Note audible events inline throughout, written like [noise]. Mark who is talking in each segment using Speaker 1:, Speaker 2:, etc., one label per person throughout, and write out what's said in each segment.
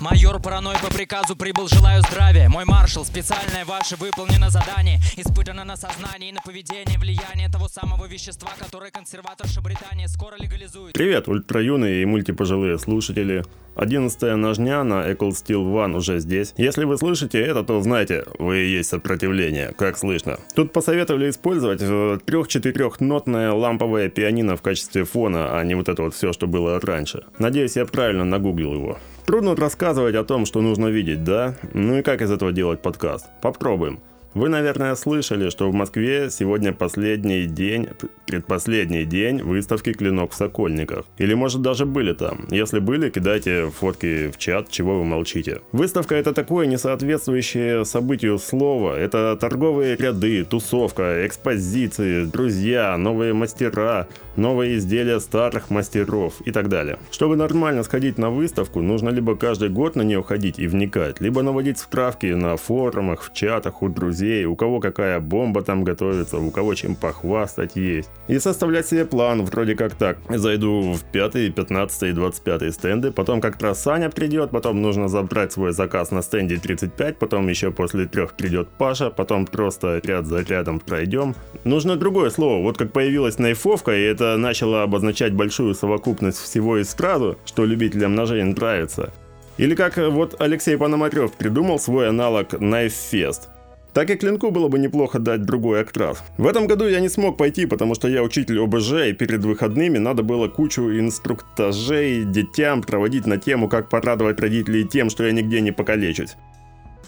Speaker 1: Майор параной по приказу прибыл, желаю здравия. Мой маршал, специальное ваше выполнено задание. Испытано на сознании и на поведение Влияние того самого вещества, которое консерваторша Британии скоро легализует.
Speaker 2: Привет, ультраюные и мультипожилые слушатели 11 ножня на Equal Steel One уже здесь. Если вы слышите это, то знайте, вы и есть сопротивление, как слышно. Тут посоветовали использовать э, трех-четырехнотное ламповое пианино в качестве фона, а не вот это вот все, что было раньше. Надеюсь, я правильно нагуглил его. Трудно рассказывать о том, что нужно видеть, да? Ну и как из этого делать подкаст? Попробуем. Вы, наверное, слышали, что в Москве сегодня последний день, предпоследний день выставки «Клинок в Сокольниках». Или, может, даже были там. Если были, кидайте фотки в чат, чего вы молчите. Выставка – это такое несоответствующее событию слово. Это торговые ряды, тусовка, экспозиции, друзья, новые мастера, новые изделия старых мастеров и так далее. Чтобы нормально сходить на выставку, нужно либо каждый год на нее ходить и вникать, либо наводить справки на форумах, в чатах у друзей, друзей, у кого какая бомба там готовится, у кого чем похвастать есть. И составлять себе план, вроде как так. Зайду в 5, 15 и 25 стенды, потом как раз Саня придет, потом нужно забрать свой заказ на стенде 35, потом еще после трех придет Паша, потом просто ряд за рядом пройдем. Нужно другое слово, вот как появилась найфовка, и это начало обозначать большую совокупность всего и сразу, что любителям ножей нравится. Или как вот Алексей Пономарев придумал свой аналог Knife Fest. Так и клинку было бы неплохо дать другой окрас. В этом году я не смог пойти, потому что я учитель ОБЖ, и перед выходными надо было кучу инструктажей детям проводить на тему, как порадовать родителей тем, что я нигде не покалечусь.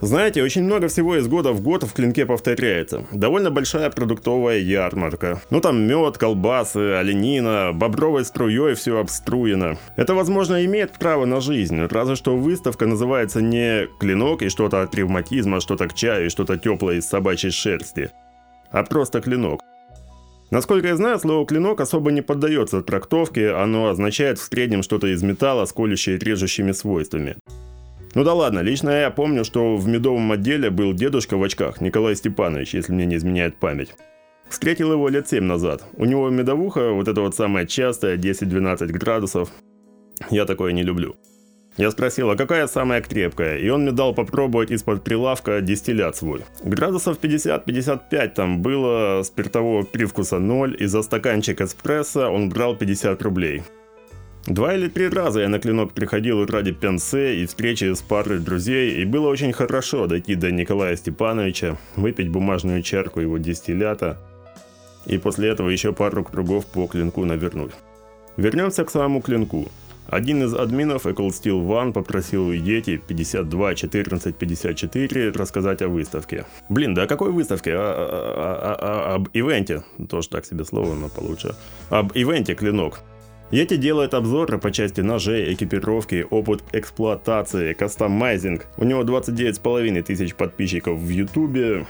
Speaker 2: Знаете, очень много всего из года в год в клинке повторяется. Довольно большая продуктовая ярмарка. Ну там мед, колбасы, оленина, бобровой струей все обструено. Это, возможно, имеет право на жизнь, разве что выставка называется не «Клинок» и что-то от ревматизма, что-то к чаю и что-то теплое из собачьей шерсти, а просто «Клинок». Насколько я знаю, слово «клинок» особо не поддается трактовке, оно означает в среднем что-то из металла с колющей и режущими свойствами. Ну да ладно, лично я помню, что в медовом отделе был дедушка в очках, Николай Степанович, если мне не изменяет память. Встретил его лет 7 назад. У него медовуха, вот это вот самое частое, 10-12 градусов. Я такое не люблю. Я спросил, а какая самая крепкая? И он мне дал попробовать из-под прилавка дистиллят свой. Градусов 50-55 там было, спиртового привкуса 0, и за стаканчик эспрессо он брал 50 рублей. Два или три раза я на клинок приходил ради пенсе и встречи с парой друзей, и было очень хорошо дойти до Николая Степановича, выпить бумажную чарку его дистиллята, и после этого еще пару кругов по клинку навернуть. Вернемся к самому клинку. Один из админов Equal Steel One попросил Yeti 52 14 54 рассказать о выставке. Блин, да о какой выставке? А, а, а, об ивенте. Тоже так себе слово, но получше. Об ивенте Клинок. Йети делает обзоры по части ножей, экипировки, опыт эксплуатации, кастомайзинг. У него 29,5 тысяч подписчиков в ютубе.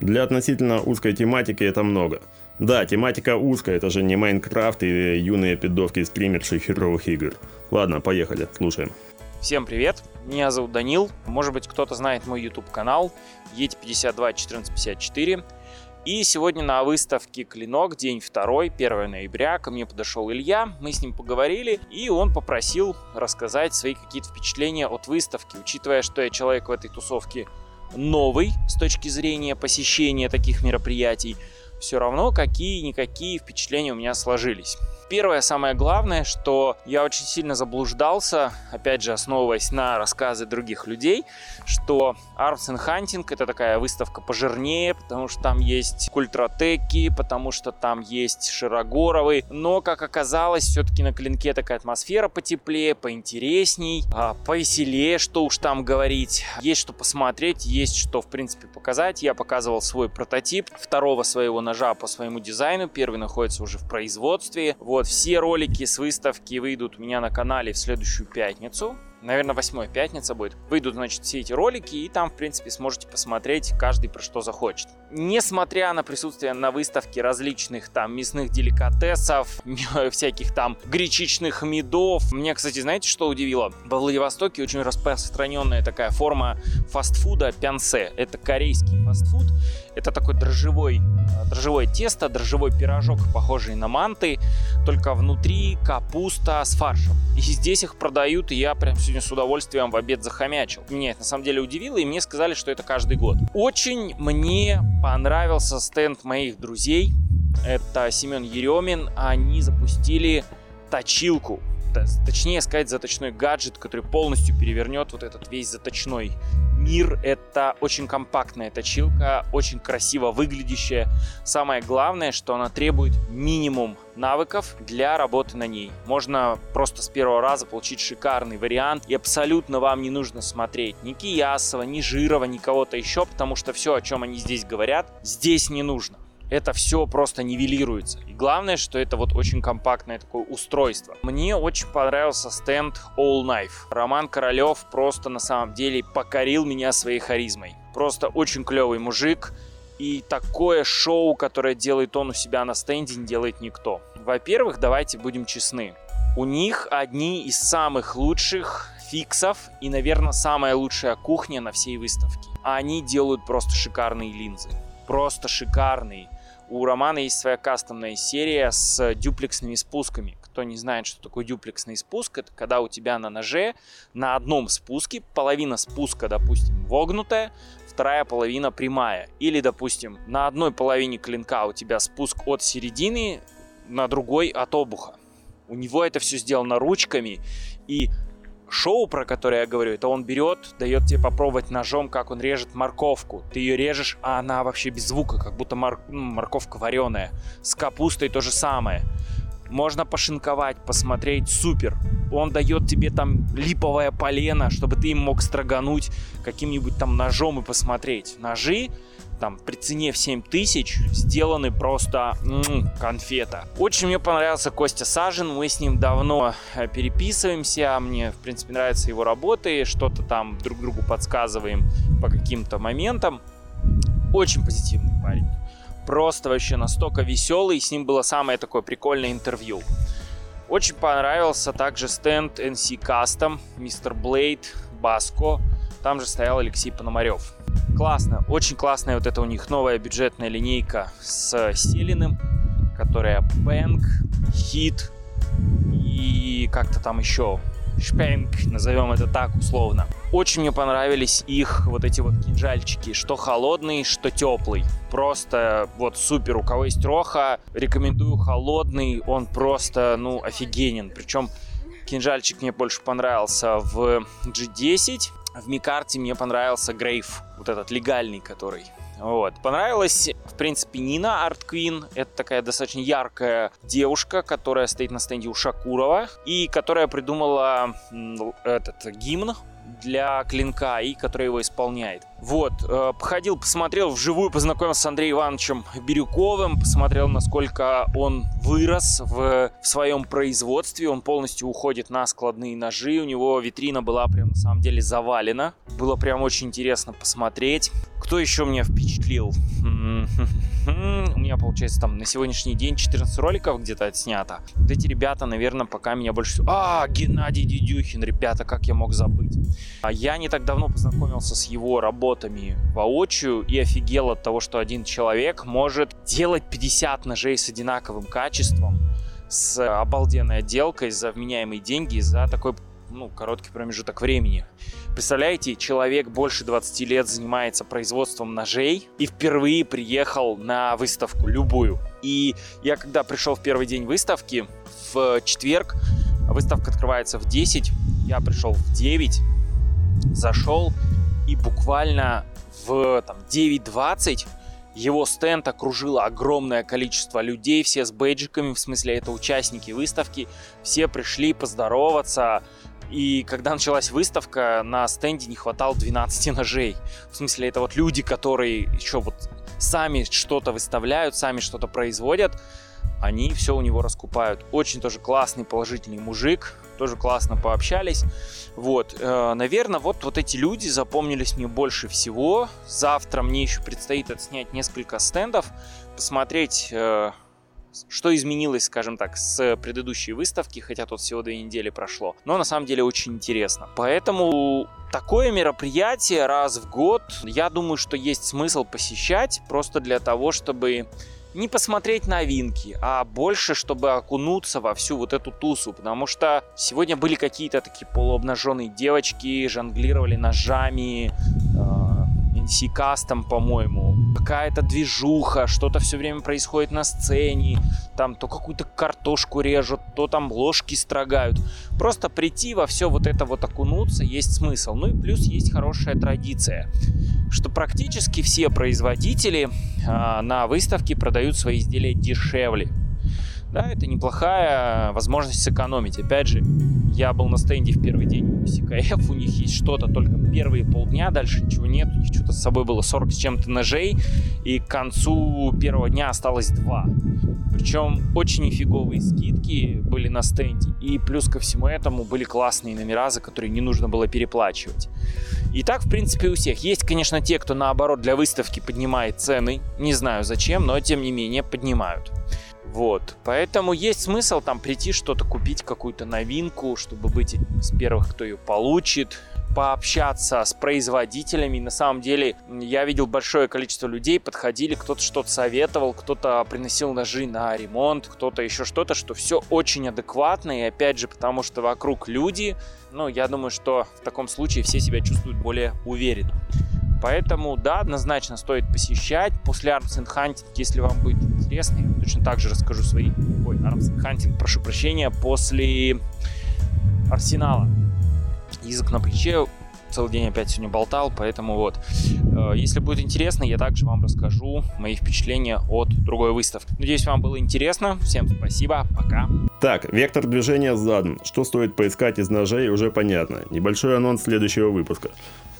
Speaker 2: Для относительно узкой тематики это много. Да, тематика узкая, это же не Майнкрафт и юные пидовки стримерши херовых игр. Ладно, поехали, слушаем.
Speaker 3: Всем привет, меня зовут Данил. Может быть кто-то знает мой YouTube канал Eti52 1454. И сегодня на выставке «Клинок», день 2, 1 ноября, ко мне подошел Илья, мы с ним поговорили, и он попросил рассказать свои какие-то впечатления от выставки, учитывая, что я человек в этой тусовке новый с точки зрения посещения таких мероприятий, все равно какие-никакие впечатления у меня сложились. Первое, самое главное, что я очень сильно заблуждался, опять же, основываясь на рассказы других людей, что Arms and Hunting это такая выставка пожирнее, потому что там есть культратеки, потому что там есть Широгоровый, но, как оказалось, все-таки на клинке такая атмосфера потеплее, поинтересней, а, повеселее, что уж там говорить. Есть что посмотреть, есть что, в принципе, показать. Я показывал свой прототип второго своего ножа по своему дизайну. Первый находится уже в производстве. Вот все ролики с выставки выйдут у меня на канале в следующую пятницу наверное, восьмая пятница будет, выйдут, значит, все эти ролики, и там, в принципе, сможете посмотреть каждый про что захочет. Несмотря на присутствие на выставке различных там мясных деликатесов, [laughs] всяких там гречичных медов, мне, кстати, знаете, что удивило? Во Владивостоке очень распространенная такая форма фастфуда пянсе. Это корейский фастфуд. Это такой дрожжевой, дрожжевое тесто, дрожжевой пирожок, похожий на манты, только внутри капуста с фаршем. И здесь их продают, и я прям сегодня с удовольствием в обед захомячил. Меня это на самом деле удивило, и мне сказали, что это каждый год. Очень мне понравился стенд моих друзей. Это Семен Еремин. Они запустили точилку точнее сказать, заточной гаджет, который полностью перевернет вот этот весь заточной мир. Это очень компактная точилка, очень красиво выглядящая. Самое главное, что она требует минимум навыков для работы на ней. Можно просто с первого раза получить шикарный вариант, и абсолютно вам не нужно смотреть ни Киясова, ни Жирова, ни кого-то еще, потому что все, о чем они здесь говорят, здесь не нужно это все просто нивелируется. И главное, что это вот очень компактное такое устройство. Мне очень понравился стенд All Knife. Роман Королев просто на самом деле покорил меня своей харизмой. Просто очень клевый мужик. И такое шоу, которое делает он у себя на стенде, не делает никто. Во-первых, давайте будем честны. У них одни из самых лучших фиксов и, наверное, самая лучшая кухня на всей выставке. А они делают просто шикарные линзы. Просто шикарные. У Романа есть своя кастомная серия с дюплексными спусками. Кто не знает, что такое дюплексный спуск, это когда у тебя на ноже на одном спуске половина спуска, допустим, вогнутая, вторая половина прямая. Или, допустим, на одной половине клинка у тебя спуск от середины, на другой от обуха. У него это все сделано ручками, и шоу, про которое я говорю, это он берет, дает тебе попробовать ножом, как он режет морковку. Ты ее режешь, а она вообще без звука, как будто мор... ну, морковка вареная. С капустой то же самое. Можно пошинковать, посмотреть, супер. Он дает тебе там липовое полено, чтобы ты им мог строгануть каким-нибудь там ножом и посмотреть. Ножи там при цене в 7 тысяч сделаны просто м-м, конфета. Очень мне понравился Костя Сажин, мы с ним давно э, переписываемся, мне в принципе нравятся его работы, что-то там друг другу подсказываем по каким-то моментам. Очень позитивный парень. Просто вообще настолько веселый, с ним было самое такое прикольное интервью. Очень понравился также стенд NC Custom, Мистер Блейд, Баско. Там же стоял Алексей Пономарев. Классно, очень классная вот эта у них новая бюджетная линейка с Селиным, которая Бэнк, Хит и как-то там еще Шпенк, назовем это так условно. Очень мне понравились их вот эти вот кинжальчики, что холодный, что теплый. Просто вот супер, у кого есть роха, рекомендую холодный, он просто, ну, офигенен. Причем кинжальчик мне больше понравился в G10, в Микарте мне понравился Грейв, вот этот легальный, который. Вот. Понравилась, в принципе, Нина Арт Квин. Это такая достаточно яркая девушка, которая стоит на стенде у Шакурова и которая придумала этот гимн для клинка и который его исполняет. Вот, э, походил, посмотрел вживую, познакомился с Андреем Ивановичем Бирюковым, посмотрел, насколько он вырос в, в своем производстве, он полностью уходит на складные ножи, у него витрина была прям на самом деле завалена, было прям очень интересно посмотреть. Кто еще меня впечатлил? [laughs] У меня, получается, там на сегодняшний день 14 роликов где-то отснято. Вот эти ребята, наверное, пока меня больше. А, Геннадий Дедюхин, ребята, как я мог забыть. А я не так давно познакомился с его работами воочию и офигел от того, что один человек может делать 50 ножей с одинаковым качеством, с обалденной отделкой, за вменяемые деньги, за такой ну, короткий промежуток времени. Представляете, человек больше 20 лет занимается производством ножей и впервые приехал на выставку любую. И я когда пришел в первый день выставки, в четверг, выставка открывается в 10, я пришел в 9, зашел и буквально в там, 9.20 его стенд окружило огромное количество людей, все с бейджиками, в смысле это участники выставки, все пришли поздороваться, и когда началась выставка, на стенде не хватало 12 [laughs] ножей. В смысле, это вот люди, которые еще вот сами что-то выставляют, сами что-то производят, они все у него раскупают. Очень тоже классный, положительный мужик, тоже классно пообщались. Вот, э, наверное, вот, вот эти люди запомнились мне больше всего. Завтра мне еще предстоит отснять несколько стендов, посмотреть... Э, что изменилось, скажем так, с предыдущей выставки, хотя тут всего две недели прошло. Но на самом деле очень интересно. Поэтому такое мероприятие раз в год, я думаю, что есть смысл посещать просто для того, чтобы не посмотреть новинки, а больше, чтобы окунуться во всю вот эту тусу, потому что сегодня были какие-то такие полуобнаженные девочки, жонглировали ножами, NC Custom, по-моему. Какая-то движуха, что-то все время происходит на сцене. Там то какую-то картошку режут, то там ложки строгают. Просто прийти во все вот это вот окунуться есть смысл. Ну и плюс есть хорошая традиция, что практически все производители э, на выставке продают свои изделия дешевле. Да, это неплохая возможность сэкономить. Опять же, я был на стенде в первый день у CKF, у них есть что-то только первые полдня, дальше ничего нет, у них что-то с собой было 40 с чем-то ножей, и к концу первого дня осталось два. Причем очень нифиговые скидки были на стенде, и плюс ко всему этому были классные номера, за которые не нужно было переплачивать. И так, в принципе, у всех. Есть, конечно, те, кто наоборот для выставки поднимает цены, не знаю зачем, но тем не менее поднимают. Вот, поэтому есть смысл там прийти что-то купить, какую-то новинку, чтобы быть из первых, кто ее получит, пообщаться с производителями. На самом деле, я видел большое количество людей, подходили, кто-то что-то советовал, кто-то приносил ножи на ремонт, кто-то еще что-то, что все очень адекватно. И опять же, потому что вокруг люди, ну, я думаю, что в таком случае все себя чувствуют более уверенно. Поэтому, да, однозначно стоит посещать. После Arms and Hunting, если вам будет интересно, я точно так же расскажу свои... Ой, Arms and Hunting, прошу прощения, после Арсенала. Язык на плече, целый день опять сегодня болтал, поэтому вот. Э, если будет интересно, я также вам расскажу мои впечатления от другой выставки. Надеюсь, вам было интересно. Всем спасибо, пока.
Speaker 2: Так, вектор движения задан. Что стоит поискать из ножей, уже понятно. Небольшой анонс следующего выпуска.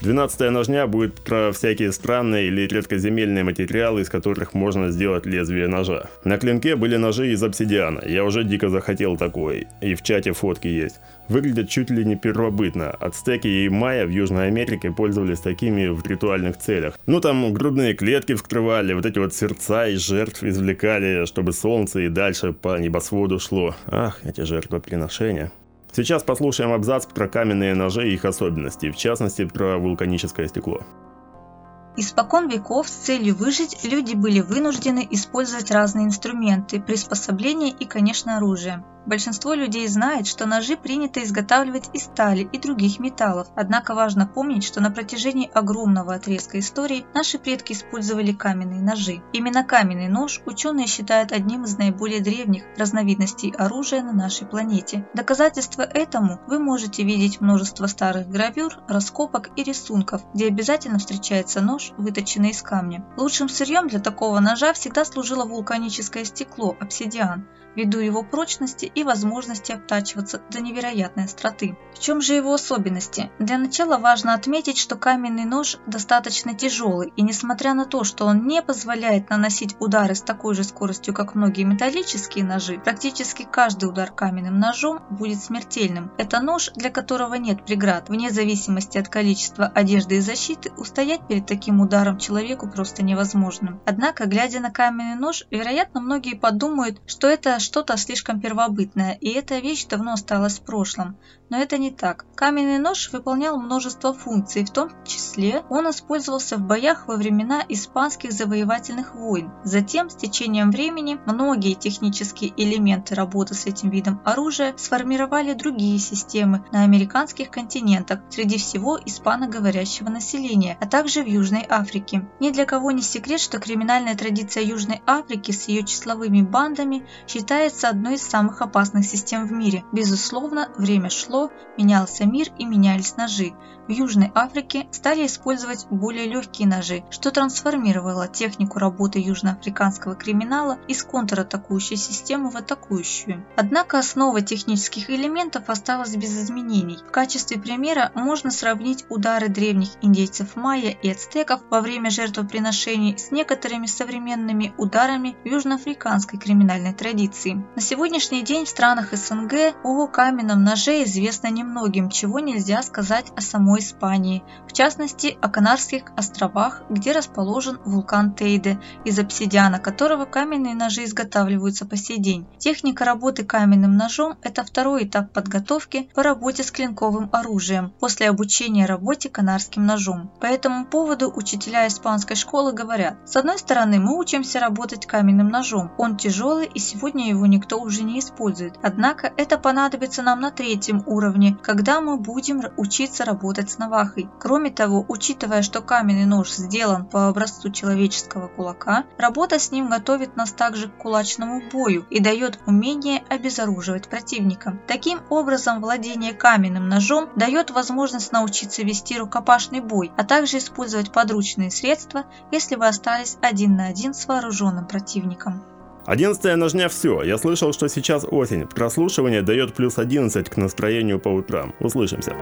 Speaker 2: Двенадцатая ножня будет про всякие странные или редкоземельные материалы, из которых можно сделать лезвие ножа. На клинке были ножи из обсидиана, я уже дико захотел такой, и в чате фотки есть. Выглядят чуть ли не первобытно. Ацтеки и майя в Южной Америке пользовались такими в ритуальных целях. Ну там грудные клетки вскрывали, вот эти вот сердца из жертв извлекали, чтобы солнце и дальше по небосводу шло. Ах, эти жертвоприношения. Сейчас послушаем абзац про каменные ножи и их особенности, в частности про вулканическое стекло.
Speaker 4: Испокон веков с целью выжить люди были вынуждены использовать разные инструменты, приспособления и, конечно, оружие. Большинство людей знает, что ножи принято изготавливать из стали и других металлов, однако важно помнить, что на протяжении огромного отрезка истории наши предки использовали каменные ножи. Именно каменный нож ученые считают одним из наиболее древних разновидностей оружия на нашей планете. Доказательство этому вы можете видеть множество старых гравюр, раскопок и рисунков, где обязательно встречается нож, выточенный из камня. Лучшим сырьем для такого ножа всегда служило вулканическое стекло – обсидиан ввиду его прочности и возможности обтачиваться до невероятной остроты. В чем же его особенности? Для начала важно отметить, что каменный нож достаточно тяжелый, и несмотря на то, что он не позволяет наносить удары с такой же скоростью, как многие металлические ножи, практически каждый удар каменным ножом будет смертельным. Это нож, для которого нет преград. Вне зависимости от количества одежды и защиты, устоять перед таким ударом человеку просто невозможно. Однако, глядя на каменный нож, вероятно, многие подумают, что это что-то слишком первобытное, и эта вещь давно осталась в прошлом. Но это не так. Каменный нож выполнял множество функций, в том числе он использовался в боях во времена испанских завоевательных войн. Затем, с течением времени, многие технические элементы работы с этим видом оружия сформировали другие системы на американских континентах среди всего испаноговорящего населения, а также в Южной Африке. Ни для кого не секрет, что криминальная традиция Южной Африки с ее числовыми бандами считается одной из самых опасных систем в мире. Безусловно, время шло, менялся мир и менялись ножи. В Южной Африке стали использовать более легкие ножи, что трансформировало технику работы южноафриканского криминала из контратакующей системы в атакующую. Однако основа технических элементов осталась без изменений. В качестве примера можно сравнить удары древних индейцев майя и ацтеков во время жертвоприношений с некоторыми современными ударами в южноафриканской криминальной традиции. Традиции. На сегодняшний день в странах СНГ о каменном ноже известно немногим, чего нельзя сказать о самой Испании, в частности о Канарских островах, где расположен вулкан Тейде, из обсидиана которого каменные ножи изготавливаются по сей день. Техника работы каменным ножом – это второй этап подготовки по работе с клинковым оружием после обучения работе канарским ножом. По этому поводу учителя испанской школы говорят, с одной стороны мы учимся работать каменным ножом, он тяжелый и сегодня его никто уже не использует, однако это понадобится нам на третьем уровне, когда мы будем учиться работать с навахой. Кроме того, учитывая, что каменный нож сделан по образцу человеческого кулака, работа с ним готовит нас также к кулачному бою и дает умение обезоруживать противника. Таким образом, владение каменным ножом дает возможность научиться вести рукопашный бой, а также использовать подручные средства, если вы остались один на один с вооруженным противником.
Speaker 2: Одиннадцатая ножня все. Я слышал, что сейчас осень. Прослушивание дает плюс 11 к настроению по утрам. Услышимся.